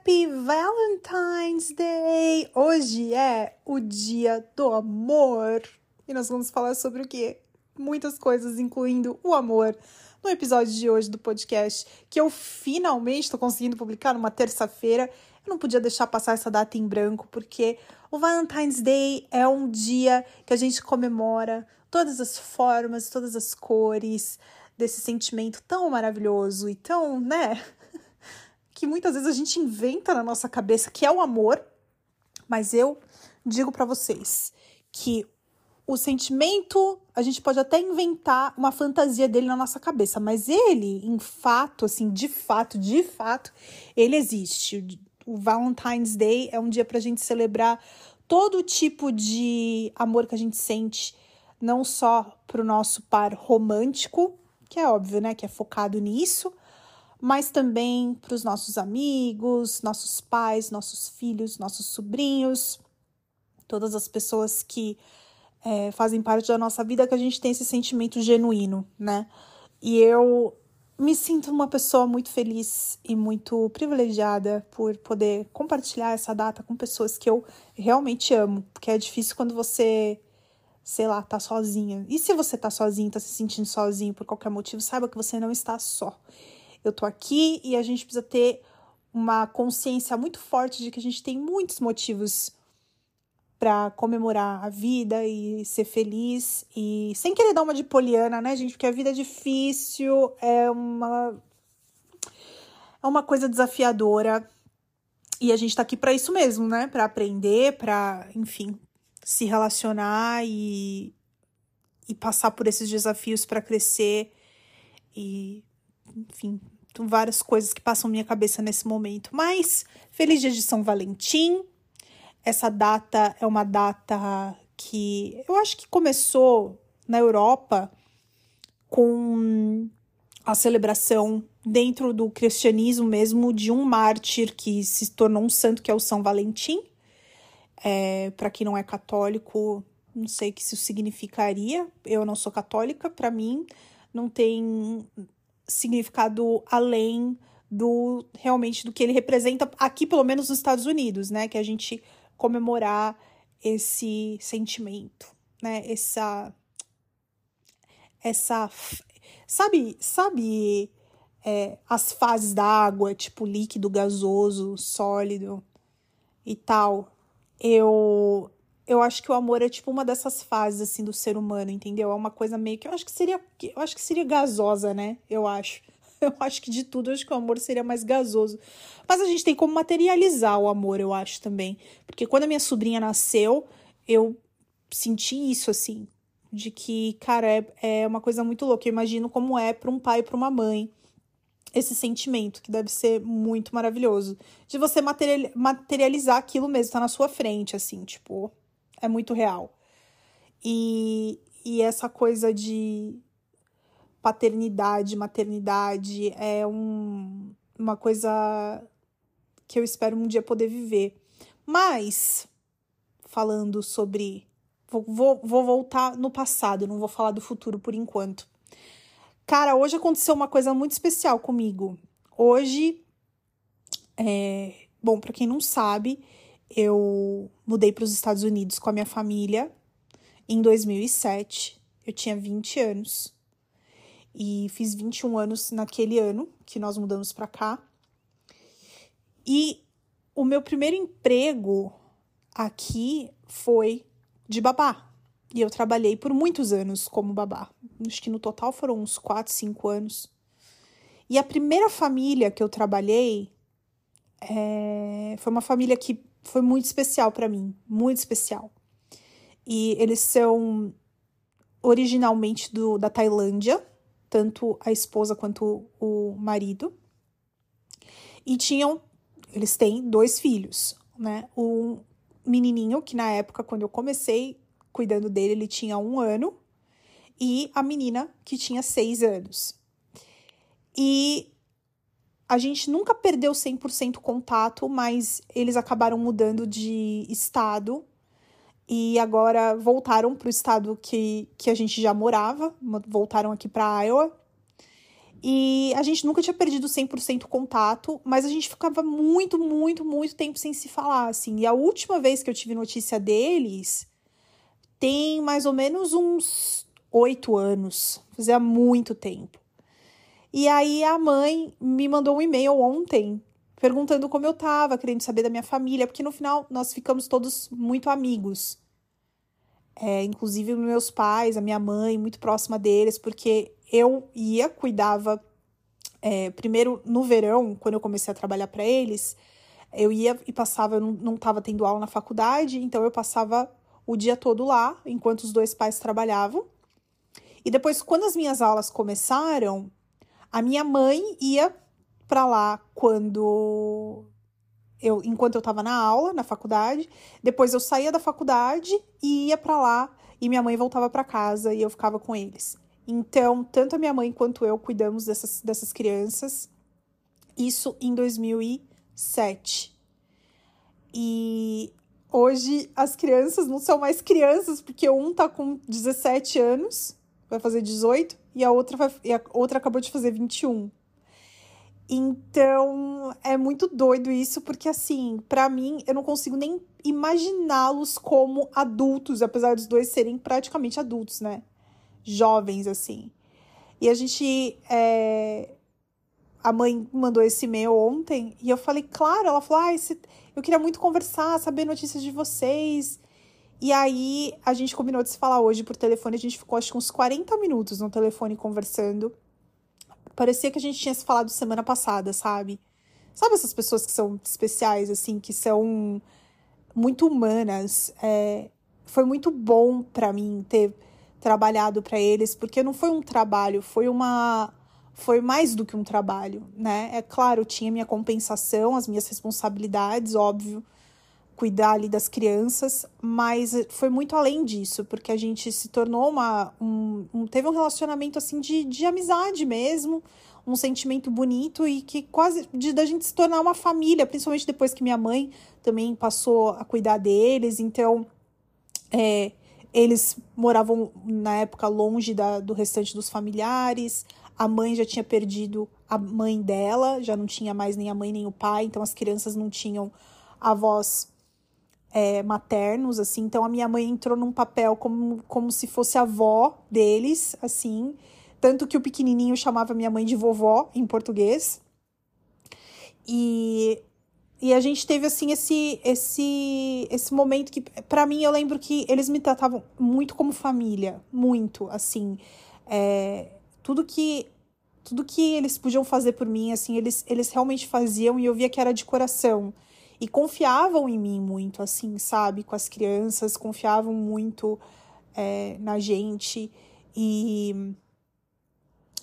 Happy Valentine's Day! Hoje é o dia do amor e nós vamos falar sobre o quê? Muitas coisas, incluindo o amor, no episódio de hoje do podcast, que eu finalmente estou conseguindo publicar numa terça-feira. Eu não podia deixar passar essa data em branco, porque o Valentine's Day é um dia que a gente comemora todas as formas, todas as cores desse sentimento tão maravilhoso e tão, né? Que muitas vezes a gente inventa na nossa cabeça, que é o amor, mas eu digo para vocês que o sentimento, a gente pode até inventar uma fantasia dele na nossa cabeça, mas ele, em fato, assim, de fato, de fato, ele existe. O Valentine's Day é um dia pra gente celebrar todo tipo de amor que a gente sente, não só pro nosso par romântico, que é óbvio, né, que é focado nisso, mas também para os nossos amigos, nossos pais, nossos filhos, nossos sobrinhos, todas as pessoas que é, fazem parte da nossa vida, que a gente tem esse sentimento genuíno, né? E eu me sinto uma pessoa muito feliz e muito privilegiada por poder compartilhar essa data com pessoas que eu realmente amo, porque é difícil quando você, sei lá, tá sozinha. E se você tá sozinho, tá se sentindo sozinho por qualquer motivo, saiba que você não está só eu tô aqui e a gente precisa ter uma consciência muito forte de que a gente tem muitos motivos para comemorar a vida e ser feliz e sem querer dar uma de poliana, né, gente? Porque a vida é difícil, é uma é uma coisa desafiadora e a gente tá aqui para isso mesmo, né? Para aprender, para, enfim, se relacionar e e passar por esses desafios para crescer e enfim, várias coisas que passam minha cabeça nesse momento. Mas feliz dia de São Valentim. Essa data é uma data que eu acho que começou na Europa com a celebração dentro do cristianismo mesmo de um mártir que se tornou um santo que é o São Valentim. É, para quem não é católico, não sei o que isso significaria. Eu não sou católica, para mim não tem significado além do realmente do que ele representa aqui, pelo menos nos Estados Unidos, né? Que a gente comemorar esse sentimento, né? Essa essa sabe sabe é, as fases da água, tipo líquido, gasoso, sólido e tal. Eu eu acho que o amor é tipo uma dessas fases assim do ser humano, entendeu? É uma coisa meio que eu acho que seria eu acho que seria gasosa, né? Eu acho. Eu acho que de tudo, eu acho que o amor seria mais gasoso. Mas a gente tem como materializar o amor, eu acho também. Porque quando a minha sobrinha nasceu, eu senti isso assim, de que, cara, é, é uma coisa muito louca. Eu imagino como é para um pai e para uma mãe esse sentimento, que deve ser muito maravilhoso. De você materializar aquilo mesmo, tá na sua frente, assim, tipo, é muito real. E, e essa coisa de paternidade, maternidade é um, uma coisa que eu espero um dia poder viver. Mas, falando sobre. Vou, vou, vou voltar no passado, não vou falar do futuro por enquanto. Cara, hoje aconteceu uma coisa muito especial comigo. Hoje, é, bom, para quem não sabe, eu mudei para os Estados Unidos com a minha família em 2007. Eu tinha 20 anos. E fiz 21 anos naquele ano que nós mudamos para cá. E o meu primeiro emprego aqui foi de babá. E eu trabalhei por muitos anos como babá. Acho que no total foram uns 4, 5 anos. E a primeira família que eu trabalhei é... foi uma família que foi muito especial para mim, muito especial. E eles são originalmente do, da Tailândia, tanto a esposa quanto o marido. E tinham, eles têm dois filhos, né? Um menininho que na época, quando eu comecei cuidando dele, ele tinha um ano, e a menina que tinha seis anos. E a gente nunca perdeu 100% contato, mas eles acabaram mudando de estado e agora voltaram para o estado que, que a gente já morava, voltaram aqui para Iowa. E a gente nunca tinha perdido 100% contato, mas a gente ficava muito, muito, muito tempo sem se falar, assim. E a última vez que eu tive notícia deles tem mais ou menos uns oito anos, fazia muito tempo. E aí a mãe me mandou um e-mail ontem perguntando como eu tava, querendo saber da minha família, porque no final nós ficamos todos muito amigos. É, inclusive meus pais, a minha mãe, muito próxima deles, porque eu ia, cuidava. É, primeiro, no verão, quando eu comecei a trabalhar para eles, eu ia e passava, eu não estava tendo aula na faculdade, então eu passava o dia todo lá, enquanto os dois pais trabalhavam. E depois, quando as minhas aulas começaram, a minha mãe ia para lá quando eu, enquanto eu estava na aula, na faculdade. Depois eu saía da faculdade e ia para lá e minha mãe voltava para casa e eu ficava com eles. Então, tanto a minha mãe quanto eu cuidamos dessas, dessas crianças. Isso em 2007. E hoje as crianças não são mais crianças, porque um tá com 17 anos, vai fazer 18, e a outra, vai, e a outra acabou de fazer 21. Então, é muito doido isso, porque assim, para mim, eu não consigo nem imaginá-los como adultos, apesar dos dois serem praticamente adultos, né? Jovens, assim. E a gente. É... A mãe mandou esse e-mail ontem e eu falei, claro, ela falou, ah, esse... eu queria muito conversar, saber notícias de vocês. E aí a gente combinou de se falar hoje por telefone, a gente ficou acho que uns 40 minutos no telefone conversando. Parecia que a gente tinha se falado semana passada, sabe? Sabe essas pessoas que são especiais, assim, que são muito humanas? É, foi muito bom para mim ter trabalhado para eles, porque não foi um trabalho, foi uma. Foi mais do que um trabalho, né? É claro, tinha minha compensação, as minhas responsabilidades, óbvio, cuidar ali das crianças, mas foi muito além disso, porque a gente se tornou uma. Um, um, teve um relacionamento assim de, de amizade mesmo, um sentimento bonito e que quase de da gente se tornar uma família, principalmente depois que minha mãe também passou a cuidar deles, então é, eles moravam na época longe da, do restante dos familiares. A mãe já tinha perdido a mãe dela, já não tinha mais nem a mãe nem o pai, então as crianças não tinham avós é, maternos, assim. Então a minha mãe entrou num papel como, como se fosse a avó deles, assim. Tanto que o pequenininho chamava minha mãe de vovó em português. E, e a gente teve, assim, esse, esse, esse momento que, para mim, eu lembro que eles me tratavam muito como família. Muito, assim. É, tudo que tudo que eles podiam fazer por mim, assim, eles, eles realmente faziam e eu via que era de coração e confiavam em mim muito, assim, sabe? Com as crianças, confiavam muito é, na gente. E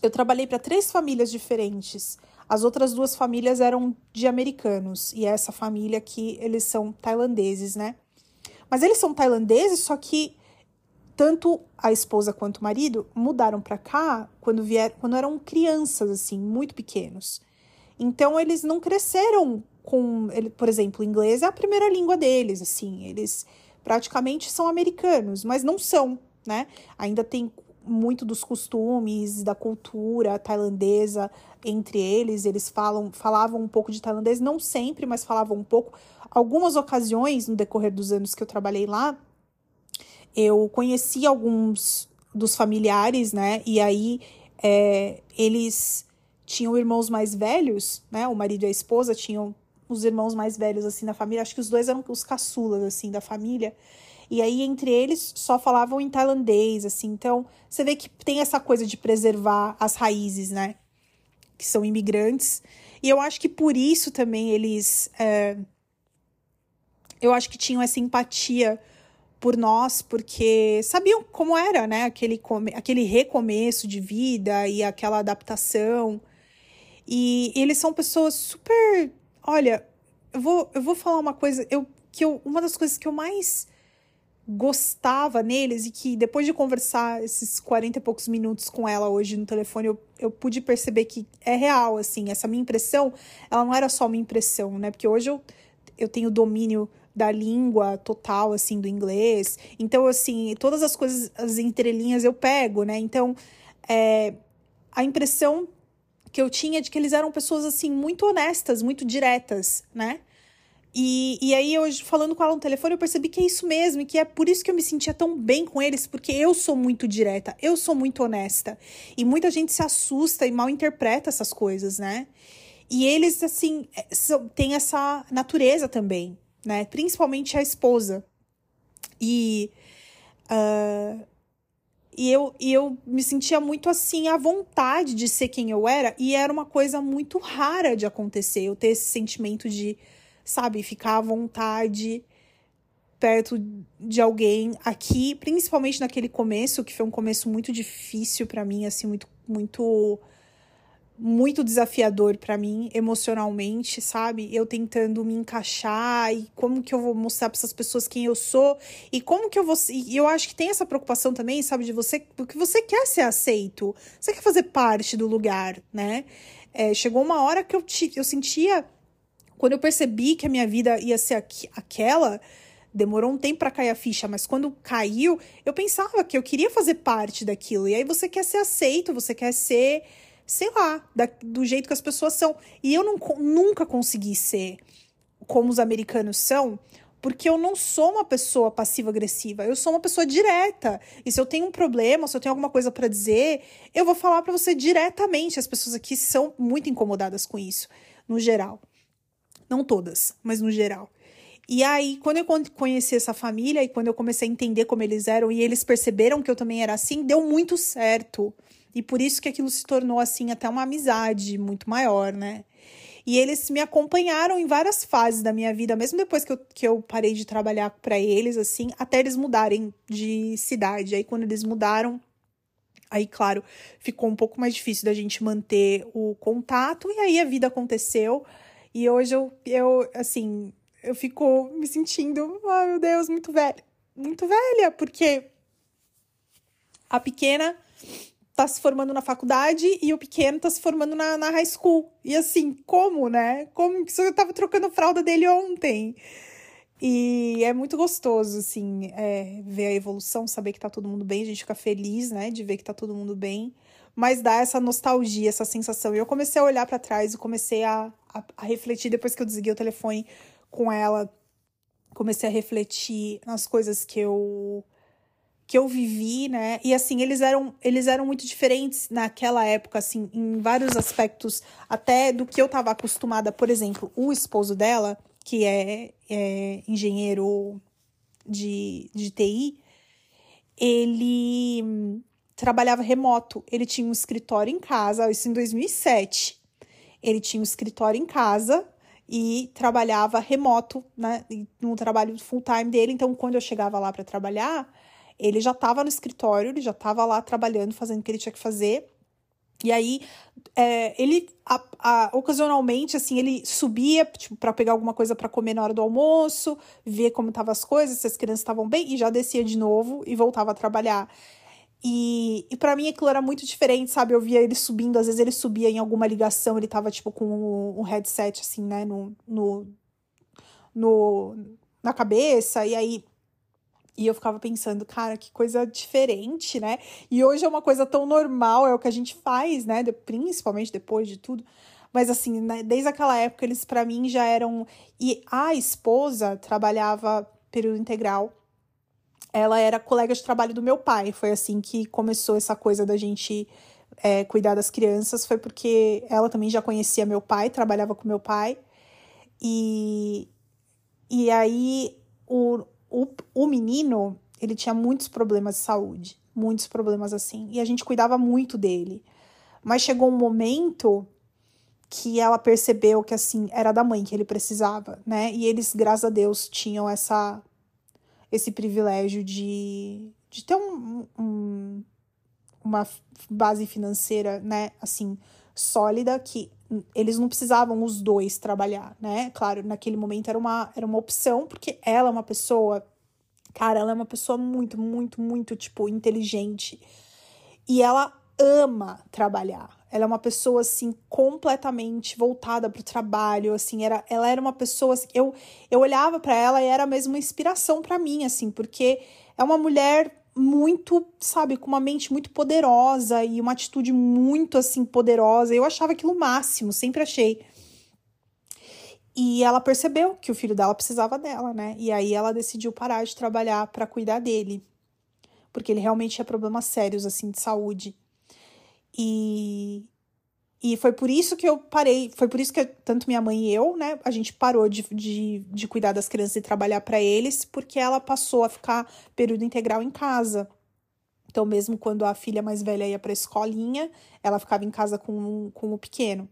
eu trabalhei para três famílias diferentes. As outras duas famílias eram de americanos e essa família aqui, eles são tailandeses, né? Mas eles são tailandeses, só que tanto a esposa quanto o marido mudaram para cá quando vieram, quando eram crianças assim, muito pequenos. Então eles não cresceram com, ele, por exemplo, o inglês é a primeira língua deles, assim, eles praticamente são americanos, mas não são, né? Ainda tem muito dos costumes, da cultura tailandesa entre eles, eles falam, falavam um pouco de tailandês, não sempre, mas falavam um pouco. Algumas ocasiões no decorrer dos anos que eu trabalhei lá, eu conheci alguns dos familiares, né? E aí é, eles tinham irmãos mais velhos, né? O marido e a esposa tinham os irmãos mais velhos, assim, da família. Acho que os dois eram os caçulas, assim, da família. E aí, entre eles, só falavam em tailandês, assim. Então, você vê que tem essa coisa de preservar as raízes, né? Que são imigrantes. E eu acho que por isso também eles. É... Eu acho que tinham essa empatia por nós, porque sabiam como era, né? Aquele, come... aquele recomeço de vida e aquela adaptação. E eles são pessoas super Olha, eu vou, eu vou falar uma coisa, eu, que eu, uma das coisas que eu mais gostava neles e que depois de conversar esses 40 e poucos minutos com ela hoje no telefone, eu, eu pude perceber que é real, assim, essa minha impressão, ela não era só uma impressão, né? Porque hoje eu, eu tenho domínio da língua total, assim, do inglês. Então, assim, todas as coisas, as entrelinhas eu pego, né? Então, é, a impressão que eu tinha de que eles eram pessoas assim muito honestas, muito diretas, né? E, e aí, hoje, falando com ela no telefone, eu percebi que é isso mesmo, e que é por isso que eu me sentia tão bem com eles, porque eu sou muito direta, eu sou muito honesta. E muita gente se assusta e mal interpreta essas coisas, né? E eles, assim, é, têm essa natureza também, né? Principalmente a esposa. E. Uh, e eu, e eu me sentia muito assim, à vontade de ser quem eu era, e era uma coisa muito rara de acontecer, eu ter esse sentimento de sabe, ficar à vontade perto de alguém aqui, principalmente naquele começo, que foi um começo muito difícil para mim, assim, muito muito muito desafiador para mim emocionalmente, sabe? Eu tentando me encaixar e como que eu vou mostrar para essas pessoas quem eu sou e como que eu vou e eu acho que tem essa preocupação também, sabe, de você, porque você quer ser aceito, você quer fazer parte do lugar, né? É, chegou uma hora que eu, eu sentia quando eu percebi que a minha vida ia ser aqu aquela, demorou um tempo para cair a ficha, mas quando caiu, eu pensava que eu queria fazer parte daquilo. E aí você quer ser aceito, você quer ser, sei lá, da, do jeito que as pessoas são. E eu não, nunca consegui ser como os americanos são, porque eu não sou uma pessoa passiva-agressiva, eu sou uma pessoa direta. E se eu tenho um problema, se eu tenho alguma coisa para dizer, eu vou falar para você diretamente. As pessoas aqui são muito incomodadas com isso, no geral. Não todas, mas no geral. E aí, quando eu conheci essa família e quando eu comecei a entender como eles eram e eles perceberam que eu também era assim, deu muito certo. E por isso que aquilo se tornou assim até uma amizade muito maior, né? E eles me acompanharam em várias fases da minha vida, mesmo depois que eu, que eu parei de trabalhar para eles, assim, até eles mudarem de cidade. Aí, quando eles mudaram, aí, claro, ficou um pouco mais difícil da gente manter o contato, e aí a vida aconteceu. E hoje eu, eu assim, eu fico me sentindo, oh meu Deus, muito velha. Muito velha, porque a pequena tá se formando na faculdade e o pequeno tá se formando na, na high school. E assim, como, né? Como que eu tava trocando fralda dele ontem. E é muito gostoso, assim, é, ver a evolução, saber que tá todo mundo bem, a gente fica feliz, né, de ver que tá todo mundo bem mas dá essa nostalgia, essa sensação. E eu comecei a olhar para trás e comecei a, a, a, refletir depois que eu desliguei o telefone com ela. Comecei a refletir nas coisas que eu que eu vivi, né? E assim, eles eram eles eram muito diferentes naquela época assim, em vários aspectos, até do que eu tava acostumada, por exemplo, o esposo dela, que é, é engenheiro de, de TI, ele trabalhava remoto. Ele tinha um escritório em casa, isso em 2007. Ele tinha um escritório em casa e trabalhava remoto, né, no trabalho full time dele. Então, quando eu chegava lá para trabalhar, ele já estava no escritório, ele já estava lá trabalhando, fazendo o que ele tinha que fazer. E aí, é, ele a, a, ocasionalmente, assim, ele subia tipo, para pegar alguma coisa para comer na hora do almoço, ver como estavam as coisas, se as crianças estavam bem, e já descia de novo e voltava a trabalhar. E, e para mim aquilo era muito diferente, sabe? Eu via ele subindo, às vezes ele subia em alguma ligação, ele tava tipo com um headset assim, né, no, no, no na cabeça, e aí e eu ficava pensando, cara, que coisa diferente, né? E hoje é uma coisa tão normal, é o que a gente faz, né? Principalmente depois de tudo. Mas assim, né? desde aquela época eles para mim já eram e a esposa trabalhava período integral ela era colega de trabalho do meu pai. Foi assim que começou essa coisa da gente é, cuidar das crianças. Foi porque ela também já conhecia meu pai, trabalhava com meu pai. E, e aí o, o, o menino, ele tinha muitos problemas de saúde. Muitos problemas assim. E a gente cuidava muito dele. Mas chegou um momento que ela percebeu que assim era da mãe que ele precisava, né? E eles, graças a Deus, tinham essa esse privilégio de, de ter um, um, uma base financeira, né, assim, sólida, que eles não precisavam os dois trabalhar, né? Claro, naquele momento era uma, era uma opção, porque ela é uma pessoa, cara, ela é uma pessoa muito, muito, muito, tipo, inteligente. E ela ama trabalhar. Ela é uma pessoa assim completamente voltada para o trabalho, assim, era, ela era uma pessoa assim, eu eu olhava para ela e era mesmo uma inspiração para mim, assim, porque é uma mulher muito, sabe, com uma mente muito poderosa e uma atitude muito assim poderosa. Eu achava aquilo o máximo, sempre achei. E ela percebeu que o filho dela precisava dela, né? E aí ela decidiu parar de trabalhar para cuidar dele, porque ele realmente tinha problemas sérios assim de saúde. E e foi por isso que eu parei, foi por isso que tanto minha mãe e eu, né, a gente parou de, de, de cuidar das crianças e trabalhar para eles, porque ela passou a ficar período integral em casa. Então, mesmo quando a filha mais velha ia para a escolinha, ela ficava em casa com, com o pequeno.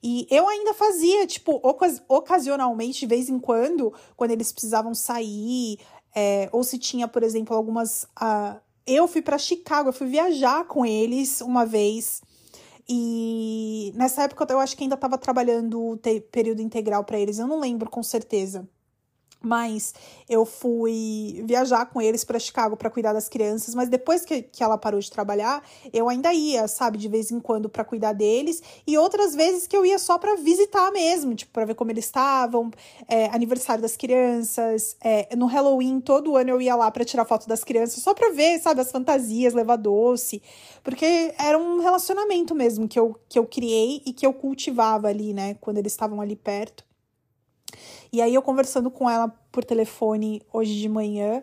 E eu ainda fazia, tipo, ocasionalmente, de vez em quando, quando eles precisavam sair, é, ou se tinha, por exemplo, algumas. Uh, eu fui para Chicago, eu fui viajar com eles uma vez e nessa época eu acho que ainda estava trabalhando período integral para eles, eu não lembro com certeza. Mas eu fui viajar com eles para Chicago para cuidar das crianças, mas depois que, que ela parou de trabalhar, eu ainda ia, sabe, de vez em quando para cuidar deles, e outras vezes que eu ia só para visitar mesmo, tipo, para ver como eles estavam, é, aniversário das crianças, é, no Halloween, todo ano eu ia lá para tirar foto das crianças, só para ver, sabe, as fantasias, levar doce, porque era um relacionamento mesmo que eu, que eu criei e que eu cultivava ali, né, quando eles estavam ali perto. E aí eu conversando com ela por telefone hoje de manhã,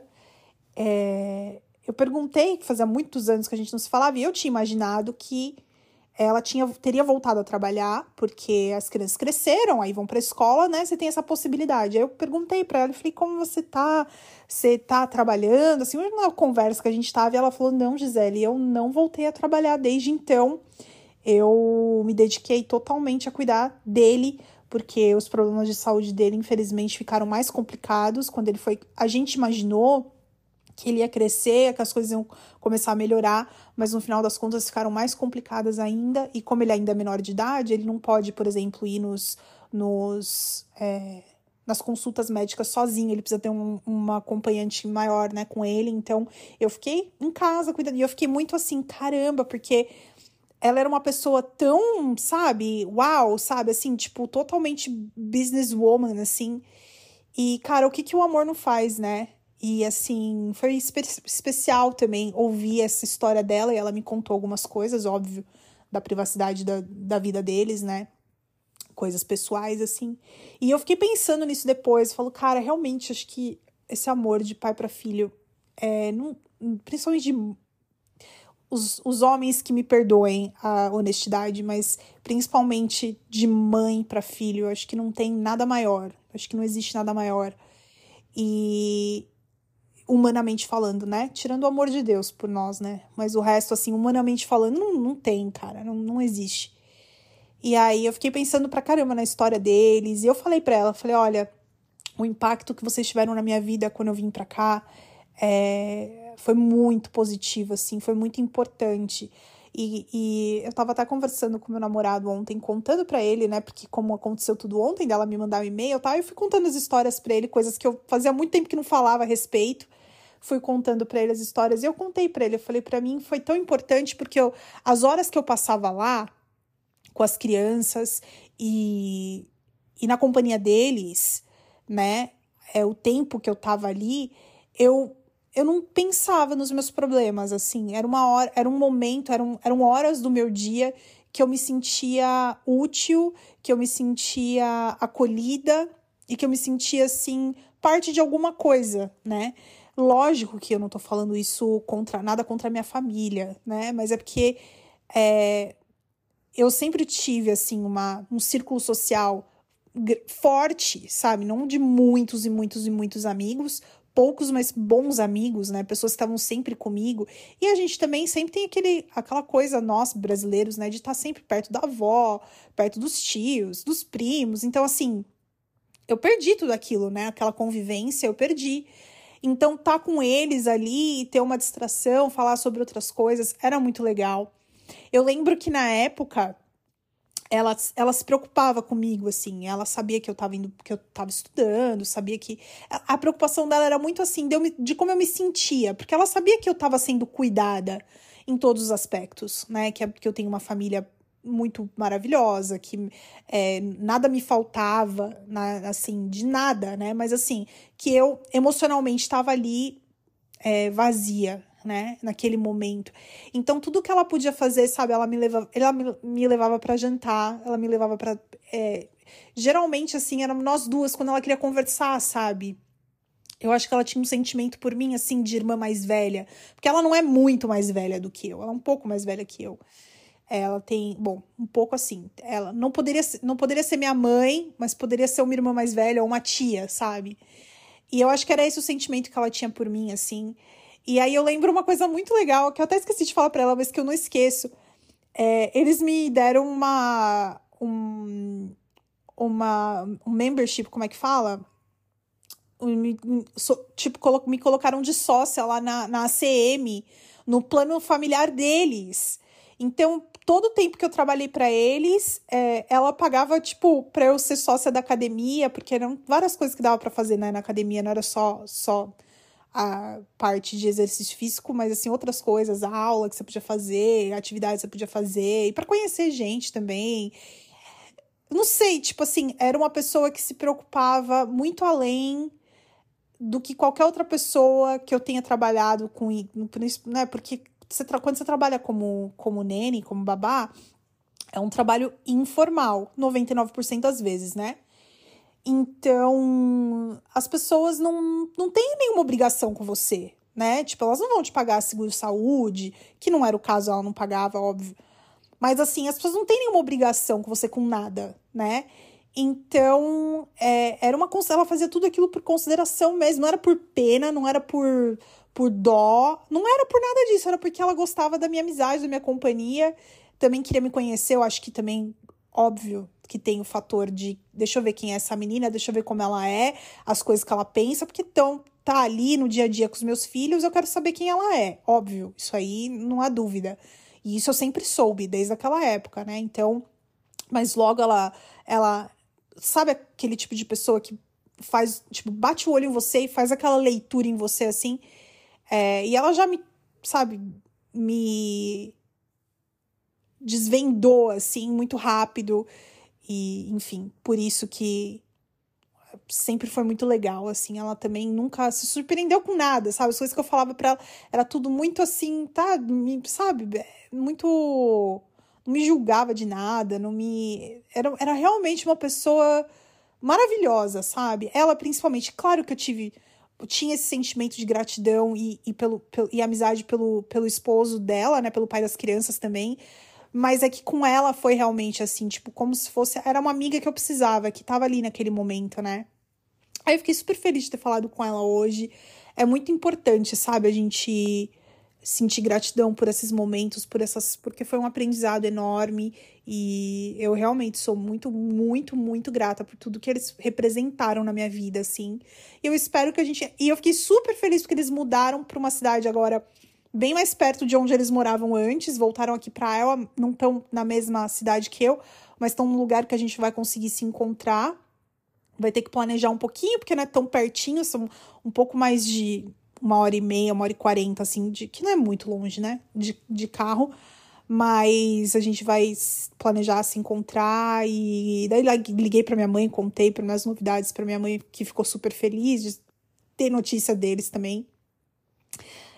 é, eu perguntei, que fazia muitos anos que a gente não se falava, e eu tinha imaginado que ela tinha, teria voltado a trabalhar, porque as crianças cresceram, aí vão para a escola, né? Você tem essa possibilidade. Aí eu perguntei para ela, falei, como você tá? Você tá trabalhando? Assim, uma conversa que a gente tava, e ela falou: Não, Gisele, eu não voltei a trabalhar desde então. Eu me dediquei totalmente a cuidar dele, porque os problemas de saúde dele, infelizmente, ficaram mais complicados quando ele foi. A gente imaginou que ele ia crescer, que as coisas iam começar a melhorar, mas no final das contas ficaram mais complicadas ainda. E como ele ainda é menor de idade, ele não pode, por exemplo, ir nos. nos é, nas consultas médicas sozinho, ele precisa ter um, uma acompanhante maior, né, com ele. Então, eu fiquei em casa cuidando. E eu fiquei muito assim, caramba, porque ela era uma pessoa tão, sabe, uau, sabe, assim, tipo, totalmente businesswoman, assim. E, cara, o que, que o amor não faz, né? E, assim, foi espe especial também ouvir essa história dela e ela me contou algumas coisas, óbvio, da privacidade da, da vida deles, né? Coisas pessoais, assim. E eu fiquei pensando nisso depois, falo, cara, realmente acho que esse amor de pai para filho, é, não, principalmente de os, os homens que me perdoem a honestidade, mas principalmente de mãe para filho, acho que não tem nada maior. Acho que não existe nada maior. E humanamente falando, né? Tirando o amor de Deus por nós, né? Mas o resto, assim, humanamente falando, não, não tem, cara. Não, não existe. E aí eu fiquei pensando pra caramba na história deles. E eu falei pra ela, falei, olha, o impacto que vocês tiveram na minha vida quando eu vim pra cá é, foi muito positivo, assim, foi muito importante. E, e, eu tava até conversando com meu namorado ontem, contando para ele, né? Porque como aconteceu tudo ontem, dela me mandar um e-mail, tá? Eu fui contando as histórias para ele, coisas que eu fazia muito tempo que não falava a respeito. Fui contando para ele as histórias e eu contei para ele. Eu falei, para mim foi tão importante porque eu, as horas que eu passava lá com as crianças e, e na companhia deles, né? É o tempo que eu tava ali, eu eu não pensava nos meus problemas, assim. Era uma hora, era um momento, eram, eram horas do meu dia que eu me sentia útil, que eu me sentia acolhida e que eu me sentia, assim, parte de alguma coisa, né? Lógico que eu não tô falando isso contra nada contra a minha família, né? Mas é porque é, eu sempre tive, assim, uma, um círculo social forte, sabe? Não de muitos e muitos e muitos amigos, poucos, mas bons amigos, né? Pessoas que estavam sempre comigo. E a gente também sempre tem aquele, aquela coisa, nós brasileiros, né? De estar sempre perto da avó, perto dos tios, dos primos. Então, assim, eu perdi tudo aquilo, né? Aquela convivência, eu perdi. Então, tá com eles ali, ter uma distração, falar sobre outras coisas, era muito legal. Eu lembro que na época ela, ela se preocupava comigo, assim, ela sabia que eu estava indo, que eu tava estudando, sabia que. A, preocupação dela era muito assim, de, eu, de como eu me sentia, porque ela sabia que eu estava sendo cuidada em todos os aspectos, né? Que, que eu tenho uma família muito maravilhosa, que é, nada me faltava, na, assim, de nada, né? Mas assim, que eu emocionalmente estava ali é, vazia, né, naquele momento. Então tudo que ela podia fazer, sabe, ela me levava, ela me, levava para jantar, ela me levava para é, geralmente assim, eram nós duas quando ela queria conversar, sabe? Eu acho que ela tinha um sentimento por mim assim de irmã mais velha, porque ela não é muito mais velha do que eu, ela é um pouco mais velha que eu. Ela tem, bom, um pouco assim. Ela não poderia, não poderia ser minha mãe, mas poderia ser uma irmã mais velha ou uma tia, sabe? E eu acho que era esse o sentimento que ela tinha por mim, assim. E aí eu lembro uma coisa muito legal, que eu até esqueci de falar para ela, mas que eu não esqueço. É, eles me deram uma. Um, uma. Um membership, como é que fala? So, tipo, me colocaram de sócia lá na, na ACM, no plano familiar deles. Então, todo o tempo que eu trabalhei para eles, é, ela pagava, tipo, pra eu ser sócia da academia, porque eram várias coisas que dava para fazer né, na academia, não era só, só a parte de exercício físico, mas assim, outras coisas, a aula que você podia fazer, atividades que você podia fazer, e para conhecer gente também. Não sei, tipo assim, era uma pessoa que se preocupava muito além do que qualquer outra pessoa que eu tenha trabalhado com, né? Porque você quando você trabalha como, como nene, como babá, é um trabalho informal, 99% das vezes, né? Então, as pessoas não, não têm nenhuma obrigação com você, né? Tipo, elas não vão te pagar seguro-saúde, que não era o caso, ela não pagava, óbvio. Mas, assim, as pessoas não têm nenhuma obrigação com você com nada, né? Então, é, era uma ela fazia tudo aquilo por consideração mesmo, não era por pena, não era por por dó, não era por nada disso, era porque ela gostava da minha amizade, da minha companhia, também queria me conhecer, eu acho que também, óbvio, que tem o fator de deixa eu ver quem é essa menina, deixa eu ver como ela é, as coisas que ela pensa, porque então tá ali no dia a dia com os meus filhos, eu quero saber quem ela é, óbvio, isso aí não há dúvida. E isso eu sempre soube desde aquela época, né? Então, mas logo ela ela sabe aquele tipo de pessoa que faz, tipo, bate o olho em você e faz aquela leitura em você assim, é, e ela já me, sabe, me desvendou assim muito rápido e enfim por isso que sempre foi muito legal assim ela também nunca se surpreendeu com nada sabe as coisas que eu falava para ela era tudo muito assim tá sabe muito não me julgava de nada não me era, era realmente uma pessoa maravilhosa sabe ela principalmente claro que eu tive tinha esse sentimento de gratidão e, e, pelo, pelo, e amizade pelo, pelo esposo dela, né? Pelo pai das crianças também. Mas é que com ela foi realmente assim, tipo, como se fosse. Era uma amiga que eu precisava, que tava ali naquele momento, né? Aí eu fiquei super feliz de ter falado com ela hoje. É muito importante, sabe, a gente sentir gratidão por esses momentos, por essas, porque foi um aprendizado enorme e eu realmente sou muito, muito, muito grata por tudo que eles representaram na minha vida, assim. E eu espero que a gente, e eu fiquei super feliz porque eles mudaram para uma cidade agora bem mais perto de onde eles moravam antes, voltaram aqui para ela, não estão na mesma cidade que eu, mas estão num lugar que a gente vai conseguir se encontrar. Vai ter que planejar um pouquinho, porque não é tão pertinho, são um pouco mais de uma hora e meia, uma hora e quarenta, assim, de, que não é muito longe, né? De, de carro. Mas a gente vai planejar se encontrar e daí liguei para minha mãe, contei para minhas novidades para minha mãe, que ficou super feliz de ter notícia deles também.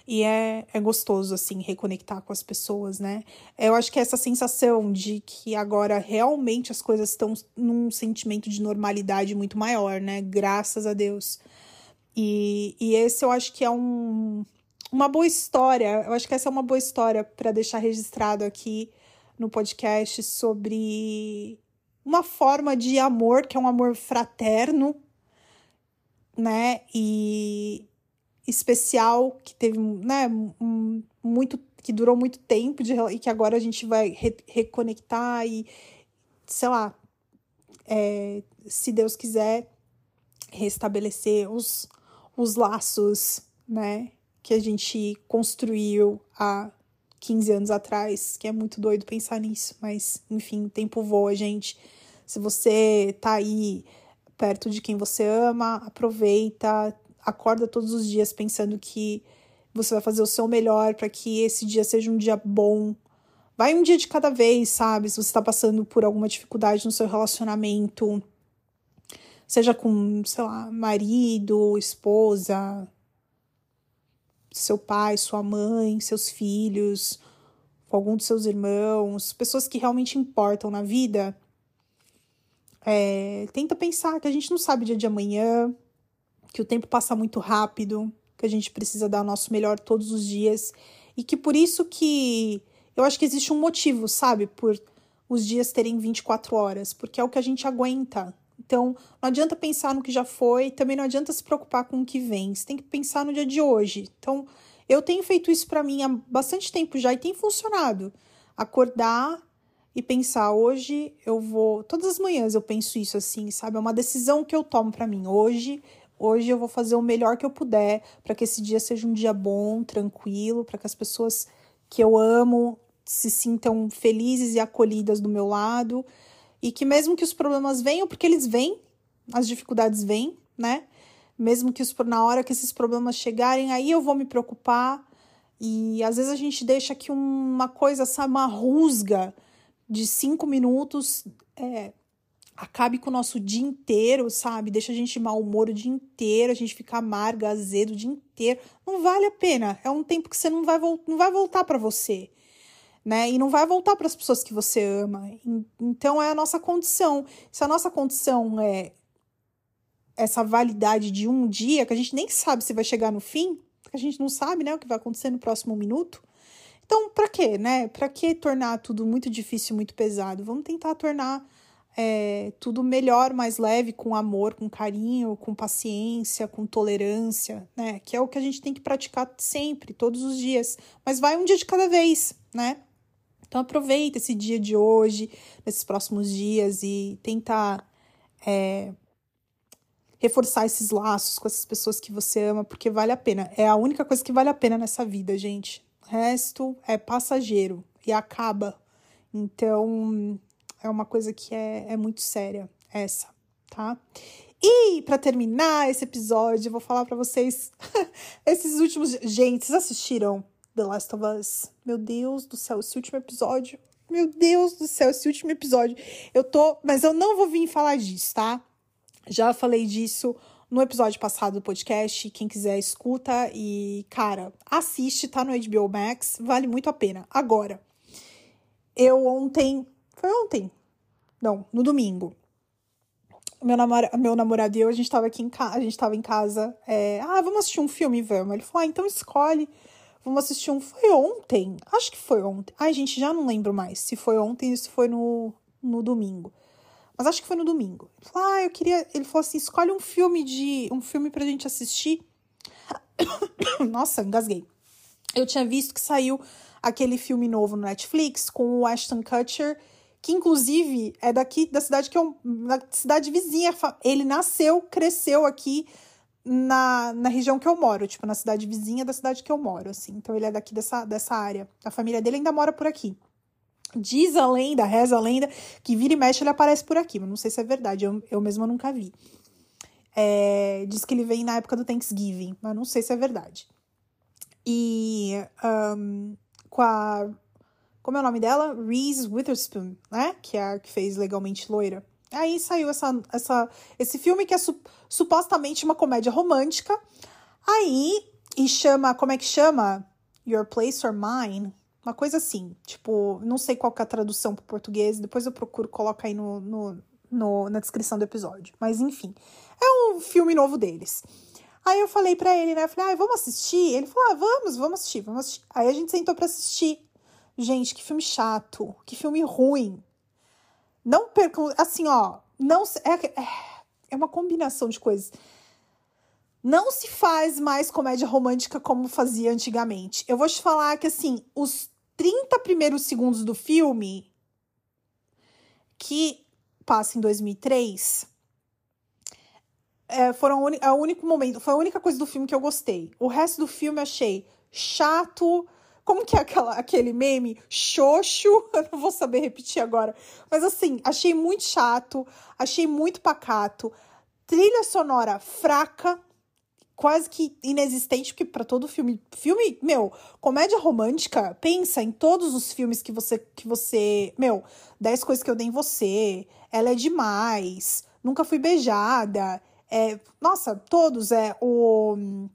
E é, é gostoso, assim, reconectar com as pessoas, né? Eu acho que essa sensação de que agora realmente as coisas estão num sentimento de normalidade muito maior, né? Graças a Deus. E, e esse eu acho que é um, uma boa história. Eu acho que essa é uma boa história para deixar registrado aqui no podcast sobre uma forma de amor que é um amor fraterno, né? E especial que teve, né, um, muito que durou muito tempo de, e que agora a gente vai re, reconectar e sei lá, é, se Deus quiser restabelecer os os laços, né, que a gente construiu há 15 anos atrás, que é muito doido pensar nisso, mas enfim, o tempo voa, gente. Se você tá aí perto de quem você ama, aproveita, acorda todos os dias pensando que você vai fazer o seu melhor para que esse dia seja um dia bom. Vai um dia de cada vez, sabe? Se você está passando por alguma dificuldade no seu relacionamento, seja com, sei lá, marido, esposa, seu pai, sua mãe, seus filhos, com algum dos seus irmãos, pessoas que realmente importam na vida, é, tenta pensar que a gente não sabe o dia de amanhã, que o tempo passa muito rápido, que a gente precisa dar o nosso melhor todos os dias e que por isso que eu acho que existe um motivo, sabe, por os dias terem 24 horas, porque é o que a gente aguenta. Então, não adianta pensar no que já foi, também não adianta se preocupar com o que vem. Você tem que pensar no dia de hoje. Então, eu tenho feito isso para mim há bastante tempo já e tem funcionado. Acordar e pensar hoje eu vou, todas as manhãs eu penso isso assim, sabe? É uma decisão que eu tomo para mim. Hoje Hoje eu vou fazer o melhor que eu puder para que esse dia seja um dia bom, tranquilo, para que as pessoas que eu amo se sintam felizes e acolhidas do meu lado e que mesmo que os problemas venham, porque eles vêm, as dificuldades vêm, né? Mesmo que os, na hora que esses problemas chegarem, aí eu vou me preocupar. E às vezes a gente deixa que uma coisa, sabe, uma rusga de cinco minutos é, acabe com o nosso dia inteiro, sabe? Deixa a gente de mau humor o dia inteiro, a gente fica amarga, azedo o dia inteiro. Não vale a pena. É um tempo que você não vai, não vai voltar para você. Né? E não vai voltar para as pessoas que você ama. Então é a nossa condição. Se a nossa condição é essa validade de um dia, que a gente nem sabe se vai chegar no fim, que a gente não sabe, né, o que vai acontecer no próximo minuto. Então, para quê, né? Para que tornar tudo muito difícil, muito pesado? Vamos tentar tornar é, tudo melhor, mais leve, com amor, com carinho, com paciência, com tolerância, né? Que é o que a gente tem que praticar sempre, todos os dias. Mas vai um dia de cada vez, né? Então aproveita esse dia de hoje, nesses próximos dias e tenta é, reforçar esses laços com essas pessoas que você ama, porque vale a pena. É a única coisa que vale a pena nessa vida, gente. O resto é passageiro e acaba. Então, é uma coisa que é, é muito séria, essa, tá? E para terminar esse episódio, eu vou falar para vocês esses últimos. Gente, vocês assistiram The Last of Us? Meu Deus do céu, esse último episódio. Meu Deus do céu, esse último episódio. Eu tô. Mas eu não vou vir falar disso, tá? Já falei disso no episódio passado do podcast. Quem quiser, escuta e, cara, assiste, tá no HBO Max. Vale muito a pena. Agora, eu ontem foi ontem. Não, no domingo. Meu, namora, meu namorado e eu, a gente tava aqui em casa, a gente tava em casa. É, ah, vamos assistir um filme, vamos. Ele falou, ah, então escolhe. Vamos assistir um. Foi ontem? Acho que foi ontem. Ai, gente, já não lembro mais se foi ontem ou se foi no, no domingo. Mas acho que foi no domingo. Ele falou, ah, eu queria. Ele falou assim: escolhe um filme de. um filme pra gente assistir. Nossa, engasguei. Eu tinha visto que saiu aquele filme novo no Netflix com o Ashton Kutcher que inclusive é daqui da cidade que eu. da cidade vizinha. Ele nasceu, cresceu aqui na, na região que eu moro, tipo, na cidade vizinha da cidade que eu moro, assim. Então ele é daqui dessa, dessa área. A família dele ainda mora por aqui. Diz a lenda, reza a lenda, que vira e mexe ele aparece por aqui, mas não sei se é verdade, eu, eu mesma nunca vi. É, diz que ele vem na época do Thanksgiving, mas não sei se é verdade. E um, com a como é o nome dela? Reese Witherspoon, né? Que é a que fez Legalmente Loira. Aí saiu essa, essa, esse filme que é su, supostamente uma comédia romântica. Aí, e chama, como é que chama? Your Place or Mine? Uma coisa assim. Tipo, não sei qual é a tradução para português. Depois eu procuro, coloco aí no, no, no, na descrição do episódio. Mas enfim, é um filme novo deles. Aí eu falei para ele, né? Eu falei, ah, vamos assistir? Ele falou, ah, vamos, vamos assistir, vamos assistir. Aí a gente sentou para assistir. Gente, que filme chato, que filme ruim. Não percam, assim, ó, não é, é, é uma combinação de coisas. Não se faz mais comédia romântica como fazia antigamente. Eu vou te falar que, assim, os 30 primeiros segundos do filme, que passa em 2003, é, foram o, é único momento, foi a única coisa do filme que eu gostei. O resto do filme eu achei chato, como que é aquela, aquele meme? Xoxo. Eu não vou saber repetir agora. Mas assim, achei muito chato, achei muito pacato. Trilha sonora fraca, quase que inexistente, porque para todo filme. Filme, meu, comédia romântica, pensa em todos os filmes que você. que você. Meu, 10 coisas que eu dei em você. Ela é demais. Nunca fui beijada. É, nossa, todos. É o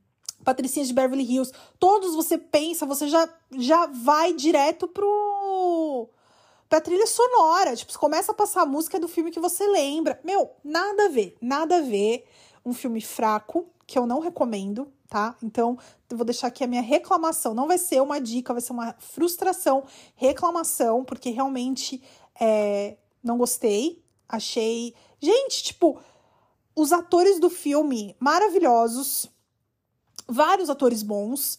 Patricinha de Beverly Hills, todos você pensa, você já, já vai direto pro pra trilha sonora. Tipo, começa a passar a música do filme que você lembra. Meu, nada a ver, nada a ver. Um filme fraco, que eu não recomendo, tá? Então, eu vou deixar aqui a minha reclamação. Não vai ser uma dica, vai ser uma frustração, reclamação, porque realmente é, não gostei. Achei. Gente, tipo, os atores do filme maravilhosos, vários atores bons,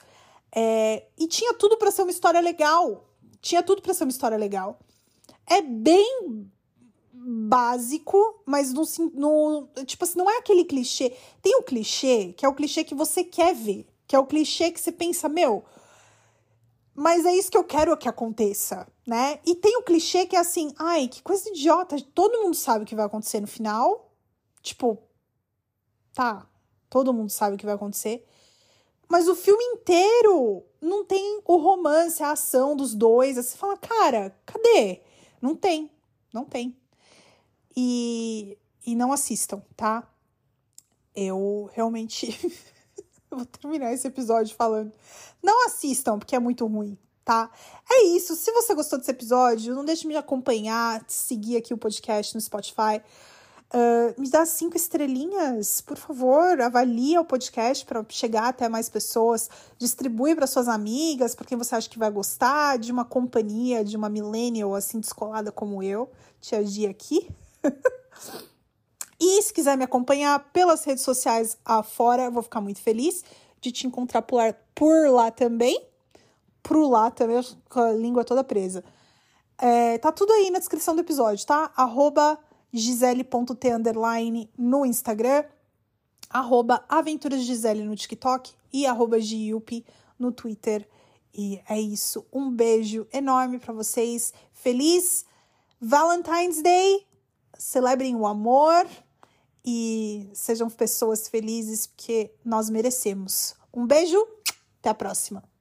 é, e tinha tudo para ser uma história legal. Tinha tudo para ser uma história legal. É bem básico, mas no, no tipo assim, não é aquele clichê. Tem um clichê que é o clichê que você quer ver, que é o clichê que você pensa, meu, mas é isso que eu quero que aconteça, né? E tem o clichê que é assim, ai, que coisa idiota, todo mundo sabe o que vai acontecer no final. Tipo, tá, todo mundo sabe o que vai acontecer. Mas o filme inteiro não tem o romance, a ação dos dois. Aí você fala, cara, cadê? Não tem, não tem e, e não assistam, tá? Eu realmente vou terminar esse episódio falando. Não assistam, porque é muito ruim, tá? É isso. Se você gostou desse episódio, não deixe de me acompanhar, seguir aqui o podcast no Spotify. Uh, me dá cinco estrelinhas, por favor. Avalia o podcast para chegar até mais pessoas. Distribui para suas amigas, para quem você acha que vai gostar, de uma companhia, de uma millennial assim descolada como eu, Tia Gia aqui. e se quiser me acompanhar pelas redes sociais afora, vou ficar muito feliz de te encontrar por lá, por lá também. Por lá também, com a língua toda presa. É, tá tudo aí na descrição do episódio, tá? Arroba gisele.t no Instagram, arroba aventurasgisele no TikTok e arroba no Twitter. E é isso. Um beijo enorme para vocês. Feliz Valentine's Day! celebrem o amor e sejam pessoas felizes porque nós merecemos. Um beijo, até a próxima.